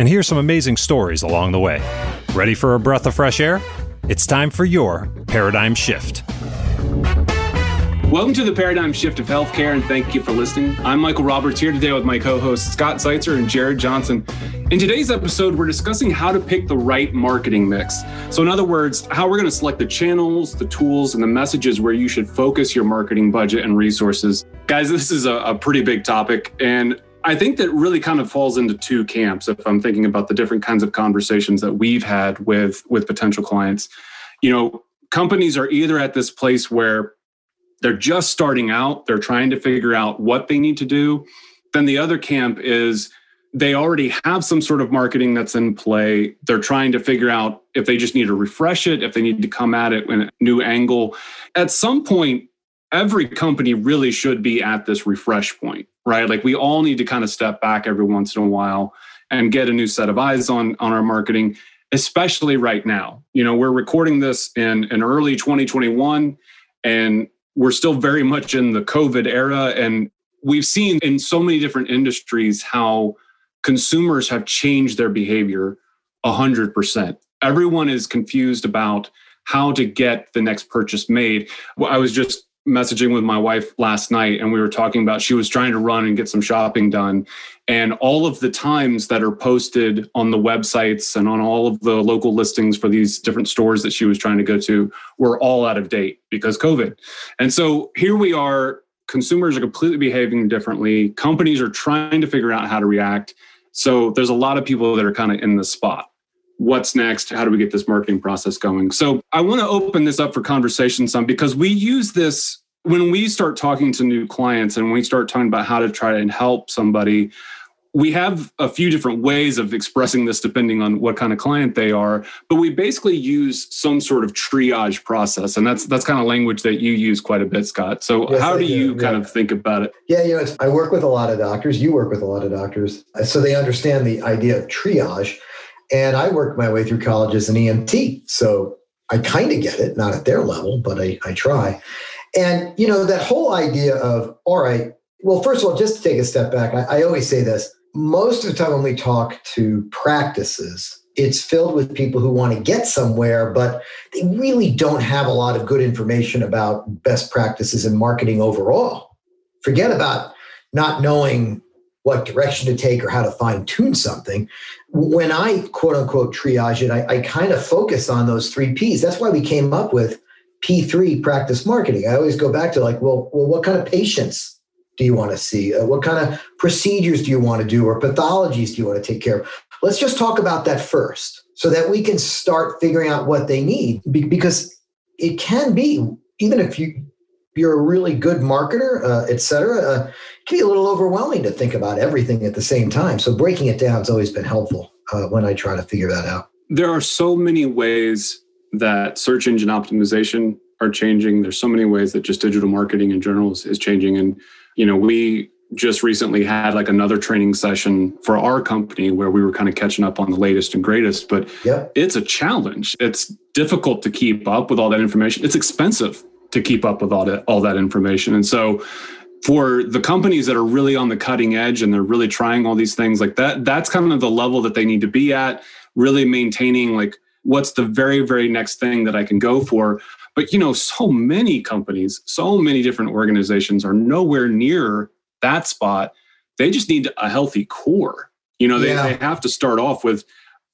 and hear some amazing stories along the way. Ready for a breath of fresh air? It's time for your paradigm shift. Welcome to the Paradigm Shift of Healthcare, and thank you for listening. I'm Michael Roberts here today with my co hosts Scott Zeitzer and Jared Johnson. In today's episode, we're discussing how to pick the right marketing mix. So, in other words, how we're going to select the channels, the tools, and the messages where you should focus your marketing budget and resources. Guys, this is a, a pretty big topic, and I think that really kind of falls into two camps if I'm thinking about the different kinds of conversations that we've had with with potential clients. You know, companies are either at this place where they're just starting out, they're trying to figure out what they need to do. Then the other camp is they already have some sort of marketing that's in play. They're trying to figure out if they just need to refresh it, if they need to come at it in a new angle. At some point, every company really should be at this refresh point, right? Like we all need to kind of step back every once in a while and get a new set of eyes on on our marketing, especially right now. You know, we're recording this in in early 2021 and we're still very much in the COVID era. And we've seen in so many different industries how consumers have changed their behavior 100%. Everyone is confused about how to get the next purchase made. I was just messaging with my wife last night and we were talking about she was trying to run and get some shopping done. And all of the times that are posted on the websites and on all of the local listings for these different stores that she was trying to go to were all out of date because covid. And so here we are consumers are completely behaving differently. Companies are trying to figure out how to react. So there's a lot of people that are kind of in the spot what's next? How do we get this marketing process going? So i want to open this up for conversation some because we use this when we start talking to new clients and we start talking about how to try and help somebody we have a few different ways of expressing this depending on what kind of client they are but we basically use some sort of triage process and that's that's kind of language that you use quite a bit scott. So yes, how do, do you yeah. kind of think about it? Yeah you know i work with a lot of doctors you work with a lot of doctors so they understand the idea of triage and I worked my way through college as an EMT. So I kind of get it, not at their level, but I, I try. And, you know, that whole idea of, all right, well, first of all, just to take a step back, I, I always say this most of the time when we talk to practices, it's filled with people who want to get somewhere, but they really don't have a lot of good information about best practices in marketing overall. Forget about not knowing what direction to take or how to fine tune something. When I quote unquote triage it, I, I kind of focus on those three P's. That's why we came up with P3 practice marketing. I always go back to like, well, well, what kind of patients do you want to see? Uh, what kind of procedures do you want to do or pathologies do you want to take care of? Let's just talk about that first so that we can start figuring out what they need because it can be even if you you're a really good marketer, uh, et cetera, uh, can be a little overwhelming to think about everything at the same time. So breaking it down has always been helpful uh, when I try to figure that out. There are so many ways that search engine optimization are changing. There's so many ways that just digital marketing in general is, is changing. And, you know, we just recently had like another training session for our company where we were kind of catching up on the latest and greatest but yep. it's a challenge it's difficult to keep up with all that information it's expensive to keep up with all that all that information. And so for the companies that are really on the cutting edge and they're really trying all these things like that that's kind of the level that they need to be at really maintaining like what's the very very next thing that i can go for. But you know so many companies so many different organizations are nowhere near that spot. They just need a healthy core. You know they, yeah. they have to start off with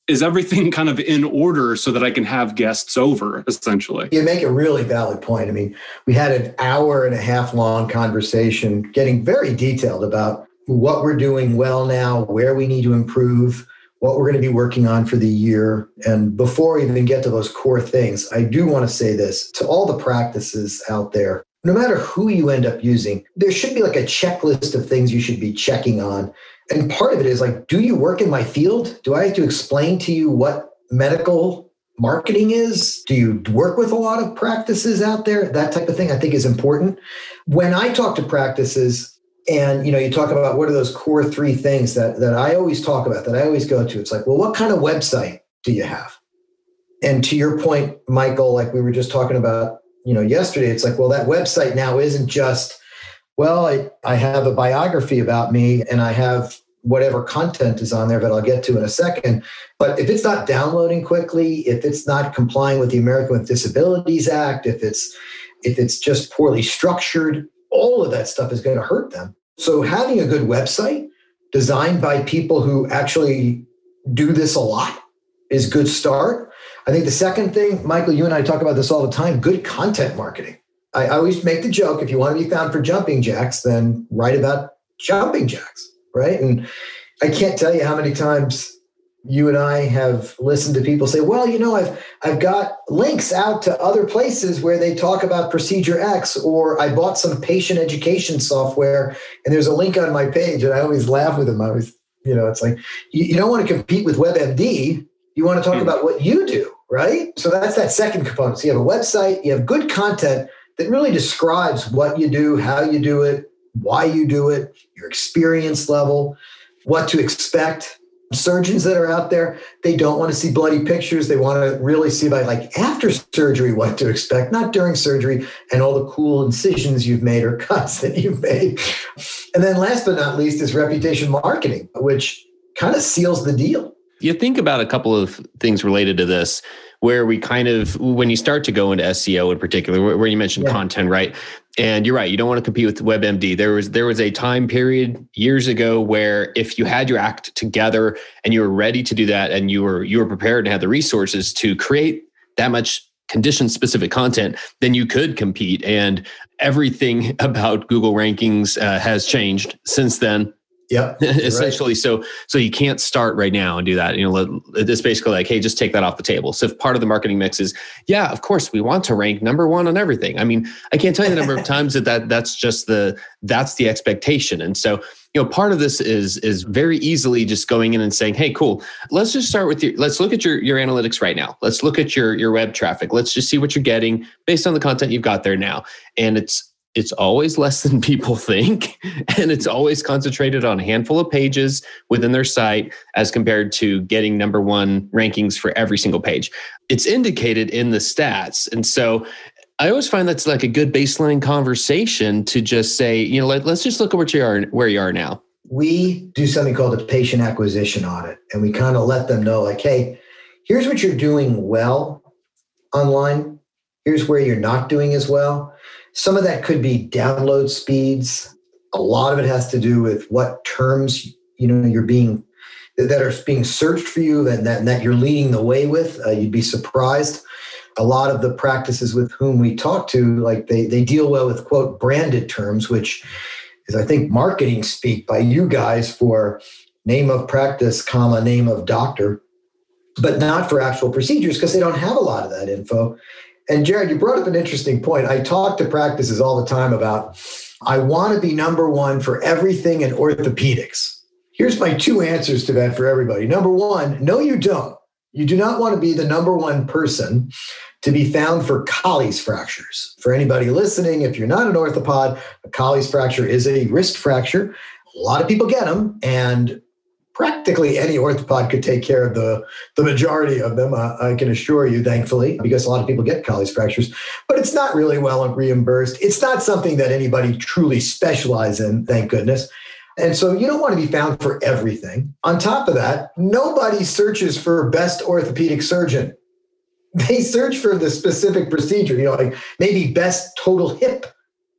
is everything kind of in order so that I can have guests over essentially? You make a really valid point. I mean, we had an hour and a half long conversation getting very detailed about what we're doing well now, where we need to improve, what we're going to be working on for the year. And before we even get to those core things, I do want to say this to all the practices out there no matter who you end up using, there should be like a checklist of things you should be checking on. And part of it is like, do you work in my field? Do I have to explain to you what medical marketing is? Do you work with a lot of practices out there? That type of thing I think is important. When I talk to practices, and you know, you talk about what are those core three things that that I always talk about, that I always go to. It's like, well, what kind of website do you have? And to your point, Michael, like we were just talking about you know yesterday it's like well that website now isn't just well I, I have a biography about me and i have whatever content is on there that i'll get to in a second. But if it's not downloading quickly if it's not complying with the american with disabilities act if it's if it's just poorly structured all of that stuff is going to hurt them. So having a good website designed by people who actually do this a lot is good start. I think the second thing, Michael, you and I talk about this all the time good content marketing. I, always make the joke if you want to be found for jumping jacks, then write about jumping jacks, right? And I can't tell you how many times you and I have listened to people say, "Well, you know, I've I've got links out to other places where they talk about procedure X, or I bought some patient education software and there's a link on my page." And I always laugh with them. I always, you know, it's like you, you don't want to compete with WebMD. You want to talk hmm. about what you do, right? So that's that second component. So you have a website, you have good content that really describes what you do, how you do it, why you do it, your experience level, what to expect. Surgeons that are out there, they don't want to see bloody pictures. They want to really see by like after surgery what to expect, not during surgery and all the cool incisions you've made or cuts that you've made. And then last but not least is reputation marketing, which kind of seals the deal you think about a couple of things related to this where we kind of when you start to go into SEO in particular where you mentioned yeah. content right? And you're right you don't want to compete with WebMD. There was there was a time period years ago where if you had your act together and you were ready to do that and you were you were prepared and had the resources to create that much condition specific content then you could compete. And everything about Google rankings uh, has changed since then yeah, essentially. Right. So, so you can't start right now and do that. You know, it's basically like, hey, just take that off the table. So, if part of the marketing mix is, yeah, of course, we want to rank number one on everything. I mean, I can't tell you the number of times that, that that's just the that's the expectation. And so, you know, part of this is is very easily just going in and saying, hey, cool, let's just start with your let's look at your your analytics right now. Let's look at your your web traffic. Let's just see what you're getting based on the content you've got there now. And it's it's always less than people think and it's always concentrated on a handful of pages within their site as compared to getting number one rankings for every single page. It's indicated in the stats and so i always find that's like a good baseline conversation to just say you know let, us just look at where you are where you are now. We do something called a patient acquisition audit and we kind of let them know like hey here's what you're doing well online. Here's where you're not doing as well some of that could be download speeds. A lot of it has to do with what terms you know you're being that are being searched for you and that, and that you're leading the way with. Uh, you'd be surprised. A lot of the practices with whom we talk to, like they they deal well with quote branded terms, which is I think marketing speak by you guys for name of practice, comma name of doctor, but not for actual procedures because they don't have a lot of that info. And Jared, you brought up an interesting point. I talk to practices all the time about I want to be number one for everything in orthopedics. Here's my two answers to that for everybody. Number one, no, you don't. You do not want to be the number one person to be found for Colles fractures. For anybody listening, if you're not an orthopod, a Colles fracture is a wrist fracture. A lot of people get them, and practically any orthopod could take care of the, the majority of them, uh, I can assure you, thankfully, because a lot of people get Colles fractures, but it's not really well reimbursed. It's not something that anybody truly specializes in, thank goodness. And so you don't want to be found for everything. On top of that, nobody searches for best orthopedic surgeon. They search for the specific procedure, you know, like maybe best total hip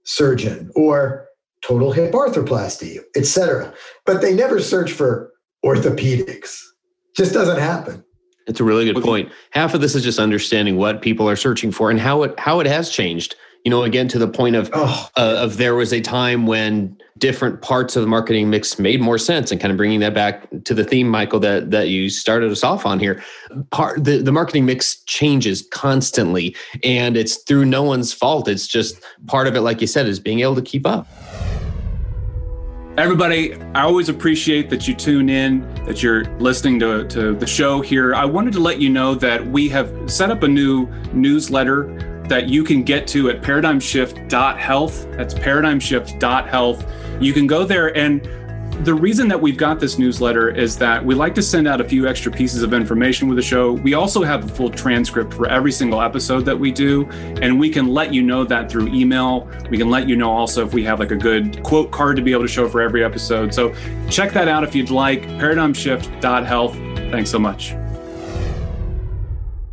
surgeon or total hip arthroplasty, etc. But they never search for orthopedics. Just doesn't happen. It's a really good point. Half of this is just understanding what people are searching for and how it how it has changed. You know, again to the point of oh. uh, of there was a time when different parts of the marketing mix made more sense and kind of bringing that back to the theme michael that that you started us off on here part the, the marketing mix changes constantly and it's through no one's fault it's just part of it like you said is being able to keep up Everybody, I always appreciate that you tune in, that you're listening to, to the show here. I wanted to let you know that we have set up a new newsletter that you can get to at paradigmshift.health. That's paradigmshift.health. You can go there and the reason that we've got this newsletter is that we like to send out a few extra pieces of information with the show. We also have a full transcript for every single episode that we do, and we can let you know that through email. We can let you know also if we have like a good quote card to be able to show for every episode. So check that out if you'd like. Paradigmshift.health. Thanks so much.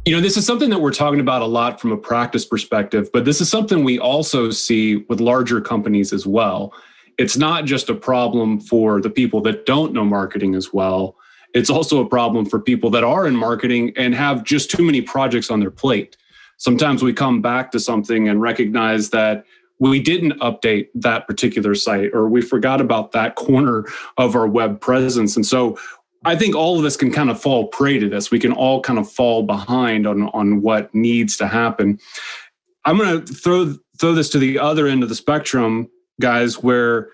You know, this is something that we're talking about a lot from a practice perspective, but this is something we also see with larger companies as well. It's not just a problem for the people that don't know marketing as well. It's also a problem for people that are in marketing and have just too many projects on their plate. Sometimes we come back to something and recognize that we didn't update that particular site or we forgot about that corner of our web presence. And so I think all of us can kind of fall prey to this. We can all kind of fall behind on on what needs to happen. I'm going to throw throw this to the other end of the spectrum, guys, where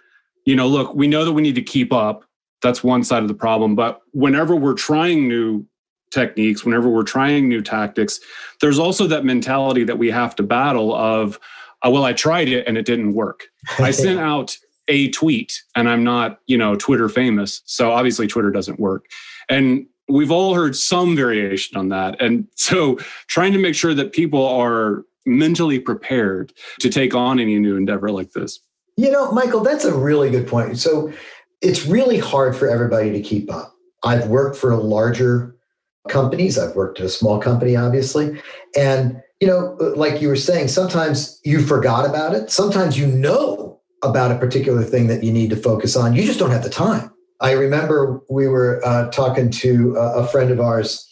you know, look, we know that we need to keep up. That's one side of the problem, but whenever we're trying new techniques, whenever we're trying new tactics, there's also that mentality that we have to battle of, uh, well, I tried it and it didn't work. I sent out a tweet and I'm not, you know, Twitter famous. So obviously Twitter doesn't work. And we've all heard some variation on that. And so trying to make sure that people are mentally prepared to take on any new endeavor like this. You know, Michael, that's a really good point. So it's really hard for everybody to keep up. I've worked for larger companies, I've worked at a small company, obviously. And, you know, like you were saying, sometimes you forgot about it. Sometimes you know about a particular thing that you need to focus on. You just don't have the time. I remember we were uh, talking to a, a, friend of ours,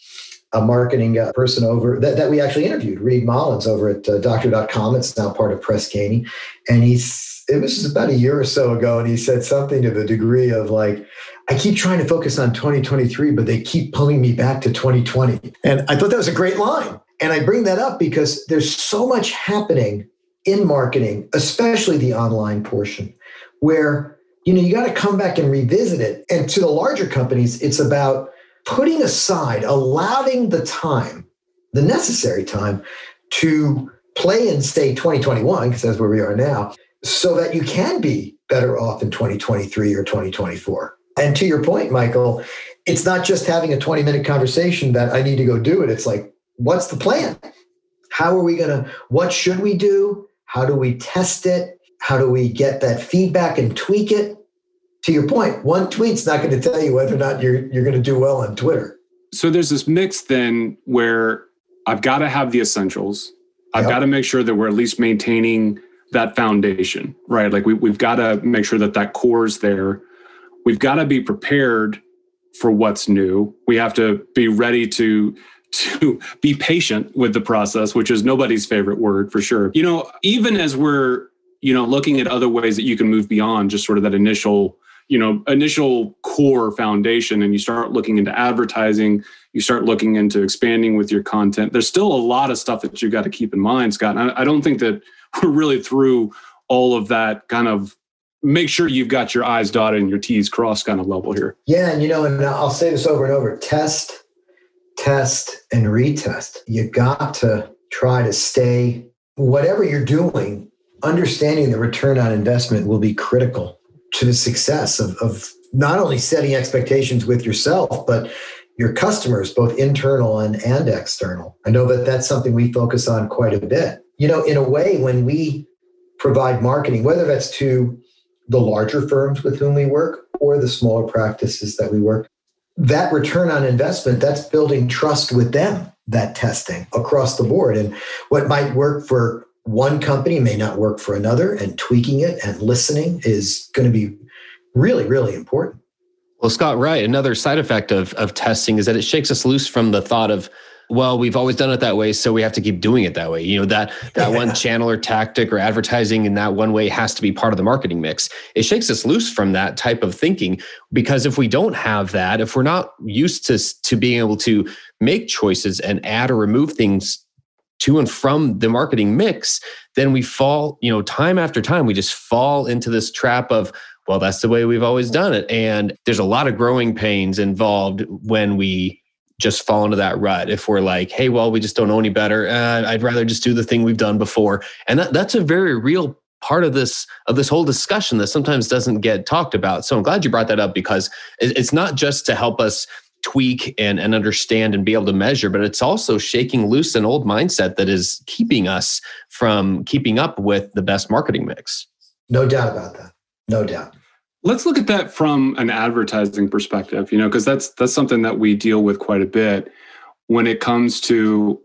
a marketing uh, person over that, that we actually interviewed, Reed Mullins over at uh, doctor.com. It's now part of Press Ganey. And he's, it was about a year or so ago. And he said something to the degree of like, I keep trying to focus on 2023, but they keep pulling me back to 2020. And I thought that was a great line. And I bring that up because there's so much happening in marketing, especially the online portion, where you know you got to come back and revisit it. And to the larger companies, it's about putting aside, allowing the time, the necessary time to play in say 2021, because that's where we are now, so that you can be better off in 2023 or 2024. And to your point, Michael, it's not just having a 20 minute conversation that I need to go do it. It's like, what's the plan? How are we going to, what should we do? How do we test it? How do we get that feedback and tweak it? To your point, one tweet's not going to tell you whether or not you're you're going to do well on Twitter. So there's this mix then where I've got to have the essentials. I've yep. got to make sure that we're at least maintaining that foundation, right? Like we, we've got to make sure that that core is there. We've got to be prepared for what's new. We have to be ready to to be patient with the process, which is nobody's favorite word for sure. You know, even as we're, you know, looking at other ways that you can move beyond just sort of that initial, you know, initial core foundation and you start looking into advertising, you start looking into expanding with your content. There's still a lot of stuff that you've got to keep in mind, Scott. And I, I don't think that we're really through all of that kind of make sure you've got your I's dotted and your T's crossed kind of level here. Yeah. And, you know, and I'll say this over and over test test and retest. You got to try to stay, whatever you're doing, understanding the return on investment will be critical to the success of, of not only setting expectations with yourself, but your customers, both internal and, and external. I know that that's something we focus on quite a bit. You know, in a way, when we provide marketing, whether that's to the larger firms with whom we work or the smaller practices that we work, that return on investment, that's building trust with them, that testing across the board. And what might work for one company may not work for another, and tweaking it and listening is going to be really, really important. Well, Scott, right. Another side effect of, of testing is that it shakes us loose from the thought of well, we've always done it that way, so we have to keep doing it that way. You know, that that one channel or tactic or advertising in that one way has to be part of the marketing mix. It shakes us loose from that type of thinking because if we don't have that, if we're not used to to being able to make choices and add or remove things to and from the marketing mix, then we fall, you know, time after time, we just fall into this trap of, well, that's the way we've always done it. And there's a lot of growing pains involved when we just fall into that rut. If we're like, hey, well, we just don't know any better. Uh, I'd rather just do the thing we've done before. And that, that's a very real part of this of this whole discussion that sometimes doesn't get talked about. So I'm glad you brought that up because it's not just to help us tweak and, and understand and be able to measure, but it's also shaking loose an old mindset that is keeping us from keeping up with the best marketing mix. No doubt about that. No doubt. Let's look at that from an advertising perspective, you know, because that's that's something that we deal with quite a bit when it comes to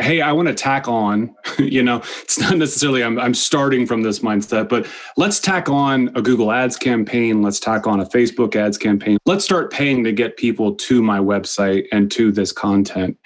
hey, I want to tack on, you know, it's not necessarily I'm, I'm starting from this mindset, but let's tack on a Google Ads campaign. Let's tack on a Facebook ads campaign. Let's start paying to get people to my website and to this content.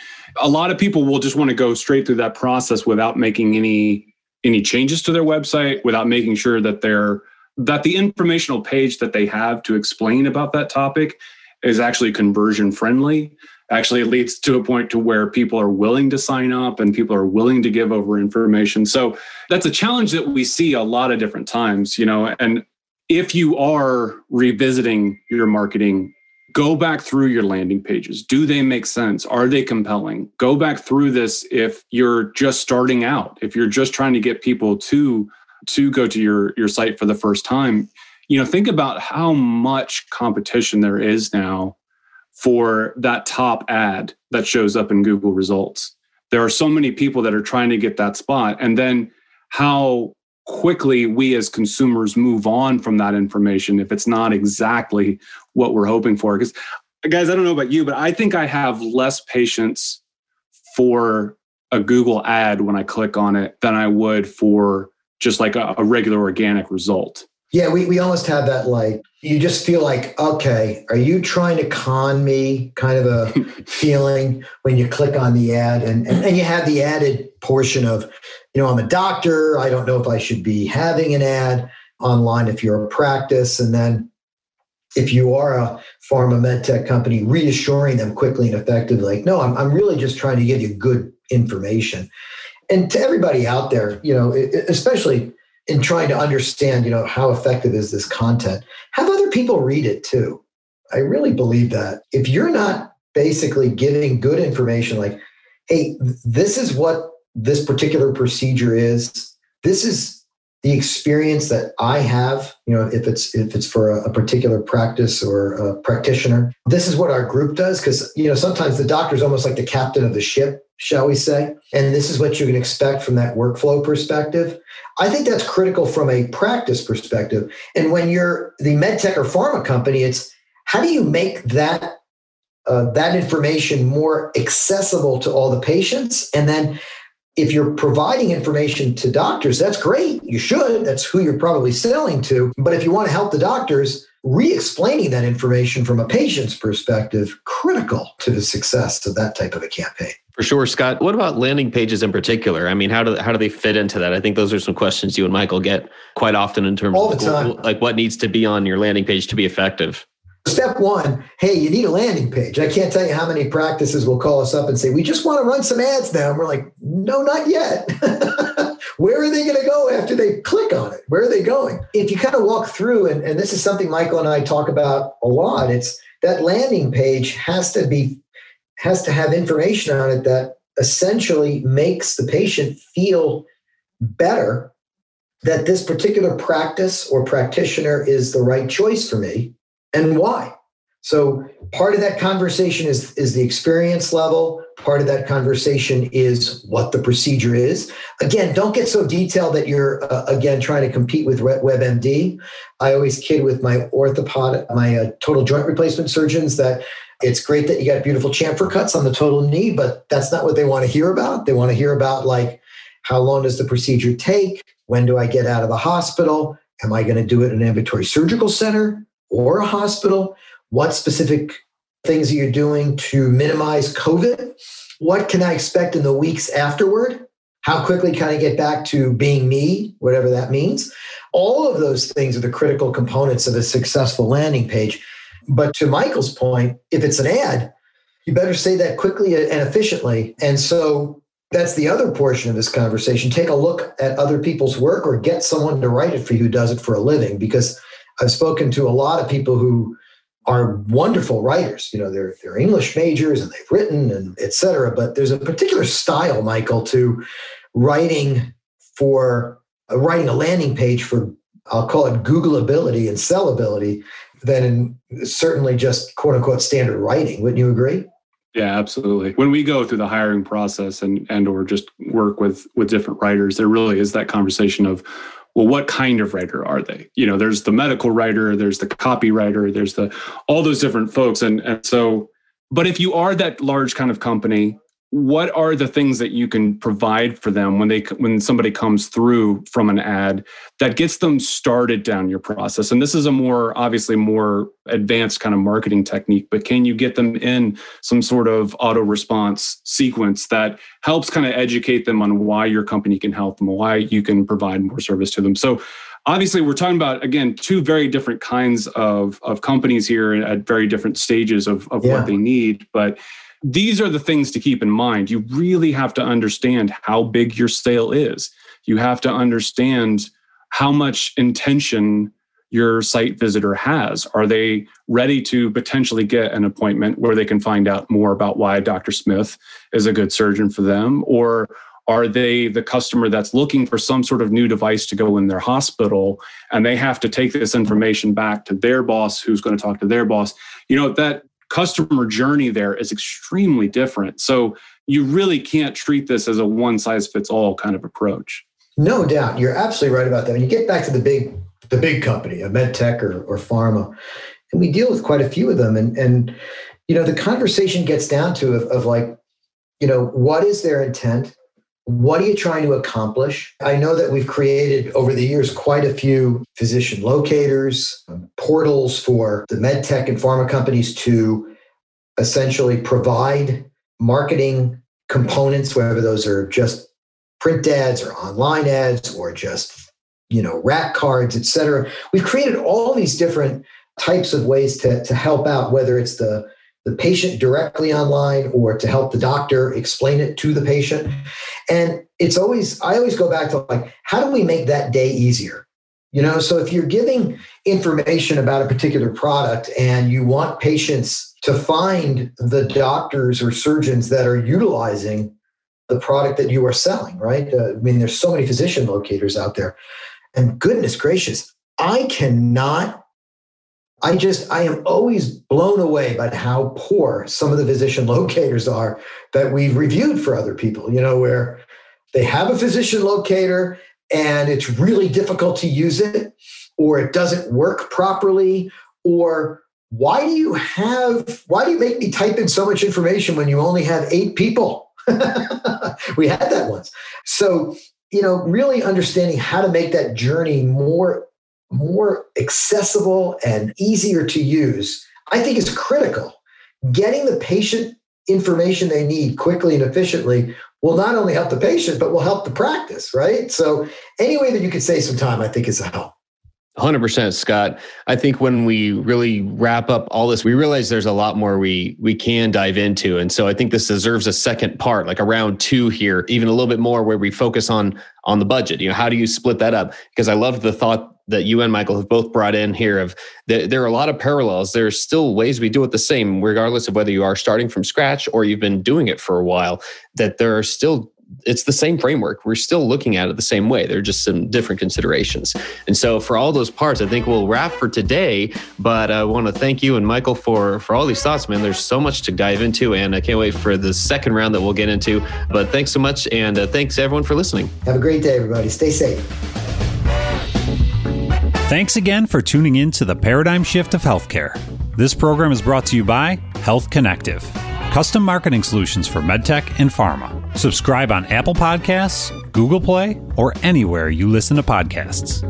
A lot of people will just want to go straight through that process without making any any changes to their website, without making sure that they're that the informational page that they have to explain about that topic is actually conversion friendly actually it leads to a point to where people are willing to sign up and people are willing to give over information. So that's a challenge that we see a lot of different times you know and if you are revisiting your marketing go back through your landing pages. Do they make sense? Are they compelling? Go back through this if you're just starting out if you're just trying to get people to to go to your your site for the first time. You know think about how much competition there is now for that top ad that shows up in Google results. There are so many people that are trying to get that spot. And then how quickly we as consumers move on from that information if it's not exactly what we're hoping for. Because, guys, I don't know about you, but I think I have less patience for a Google ad when I click on it than I would for just like a, a regular organic result. Yeah, we, we almost have that like, you just feel like, okay, are you trying to con me kind of a feeling when you click on the ad? And, and, and you have the added portion of, you know, I'm a doctor. I don't know if I should be having an ad online if you're a practice. And then if you are a pharma med tech company, reassuring them quickly and effectively, like, no, I'm, I'm really just trying to give you good information. And to everybody out there, you know, especially in trying to understand, you know, how effective is this content, have other people read it too. I really believe that. If you're not basically giving good information like, hey, this is what this particular procedure is, this is the experience that I have, you know, if it's if it's for a, a particular practice or a practitioner, this is what our group does. Because you know, sometimes the doctor is almost like the captain of the ship, shall we say? And this is what you can expect from that workflow perspective. I think that's critical from a practice perspective. And when you're the medtech or pharma company, it's how do you make that uh, that information more accessible to all the patients, and then if you're providing information to doctors, that's great. You should. That's who you're probably selling to. But if you want to help the doctors, re explaining that information from a patient's perspective, critical to the success of that type of a campaign. For sure, Scott. What about landing pages in particular? I mean, how do how do they fit into that? I think those are some questions you and Michael get quite often in terms All of the time. like what needs to be on your landing page to be effective. Step one, hey, you need a landing page. I can't tell you how many practices will call us up and say, we just want to run some ads now. And we're like, no, not yet. Where are they going to go after they click on it? Where are they going? If you kind of walk through, and, and this is something Michael and I talk about a lot, it's that landing page has to be has to have information on it that essentially makes the patient feel better that this particular practice or practitioner is the right choice for me and why. So part of that conversation is, is the experience level. Part of that conversation is what the procedure is. Again, don't get so detailed that you're uh, again trying to compete with WebMD. I always kid with my orthopod, my uh, total joint replacement surgeons that it's great that you got beautiful chamfer cuts on the total knee, but that's not what they want to hear about. They want to hear about like how long does the procedure take? When do I get out of the hospital? Am I going to do it in an ambulatory surgical center? Or a hospital, what specific things are you doing to minimize COVID? what can I expect in the weeks afterward? How quickly can I get back to being me, whatever that means? All of those things are the critical components of a successful landing page. But to Michael's point, if it's an ad, you better say that quickly and efficiently. And so that's the other portion of this conversation. Take a look at other people's work or get someone to write it for you who does it for a living. Because I've spoken to a lot of people who are wonderful writers. You know, they're they're English majors and they've written and et cetera. But there's a particular style, Michael, to writing for uh, writing a landing page for I'll call it Googleability and sellability than certainly just quote unquote standard writing. Wouldn't you agree? Yeah, absolutely. When we go through the hiring process and and or just work with with different writers, there really is that conversation of well what kind of writer are they? You know there's the medical writer there's the copywriter there's the all those different folks. And and so but if you are that large kind of company what are the things that you can provide for them when they when somebody comes through from an ad that gets them started down your process and this is a more obviously more advanced kind of marketing technique but can you get them in some sort of auto response sequence that helps kind of educate them on why your company can help them why you can provide more service to them so obviously we're talking about again two very different kinds of of companies here at very different stages of, of yeah. what they need but these are the things to keep in mind. You really have to understand how big your sale is. You have to understand how much intention your site visitor has. Are they ready to potentially get an appointment where they can find out more about why Dr. Smith is a good surgeon for them? Or are they the customer that's looking for some sort of new device to go in their hospital and they have to take this information back to their boss who's going to talk to their boss? You know, that customer journey there is extremely different. So you really can't treat this as a one size fits all kind of approach. No doubt. You're absolutely right about that. When you get back to the big the big company, a med tech or, or pharma, and we deal with quite a few of them. And and you know, the conversation gets down to of, of like, you know, what is their intent? What are you trying to accomplish? I know that we've created over the years quite a few physician locators, um, portals for the med tech and pharma companies to essentially provide marketing components, whether those are just print ads or online ads or just you know rack cards, et cetera. We've created all these different types of ways to, to help out, whether it's the the patient directly online or to help the doctor explain it to the patient. And it's always, I always go back to like, how do we make that day easier? You know, so if you're giving information about a particular product and you want patients to find the doctors or surgeons that are utilizing the product that you are selling, right? Uh, I mean, there's so many physician locators out there. And goodness gracious, I cannot I just, I am always blown away by how poor some of the physician locators are that we've reviewed for other people, you know, where they have a physician locator and it's really difficult to use it, or it doesn't work properly, or why do you have, why do you make me type in so much information when you only have eight people? we had that once. So, you know, really understanding how to make that journey more more accessible and easier to use, I think is critical. Getting the patient information they need quickly and efficiently will not only help the patient, but will help the practice, right? So, any way that you could save some time, I think is a help. 100% Scott. I think when we really wrap up all this, we realize there's a lot more we we can dive into. And so I think this deserves a second part, like a round 2 here, even a little bit more where we focus on on the budget. You know, how do you split that up? Because I love the thought that you and Michael have both brought in here of the, there are a lot of parallels. There's still ways we do it the same, regardless of whether you are starting from scratch or you've been doing it for a while, that there are still it's the same framework. We're still looking at it the same way. There are just some different considerations. And so for all those parts, I think we'll wrap for today. But I want to thank you and Michael for for all these thoughts, man. There's so much to dive into, and I can't wait for the second round that we'll get into. But thanks so much, and uh, thanks everyone for listening. Have a great day, everybody. Stay safe. Thanks again for tuning in to the Paradigm Shift of Healthcare. This program is brought to you by Health Connective, custom marketing solutions for medtech and pharma. Subscribe on Apple Podcasts, Google Play, or anywhere you listen to podcasts.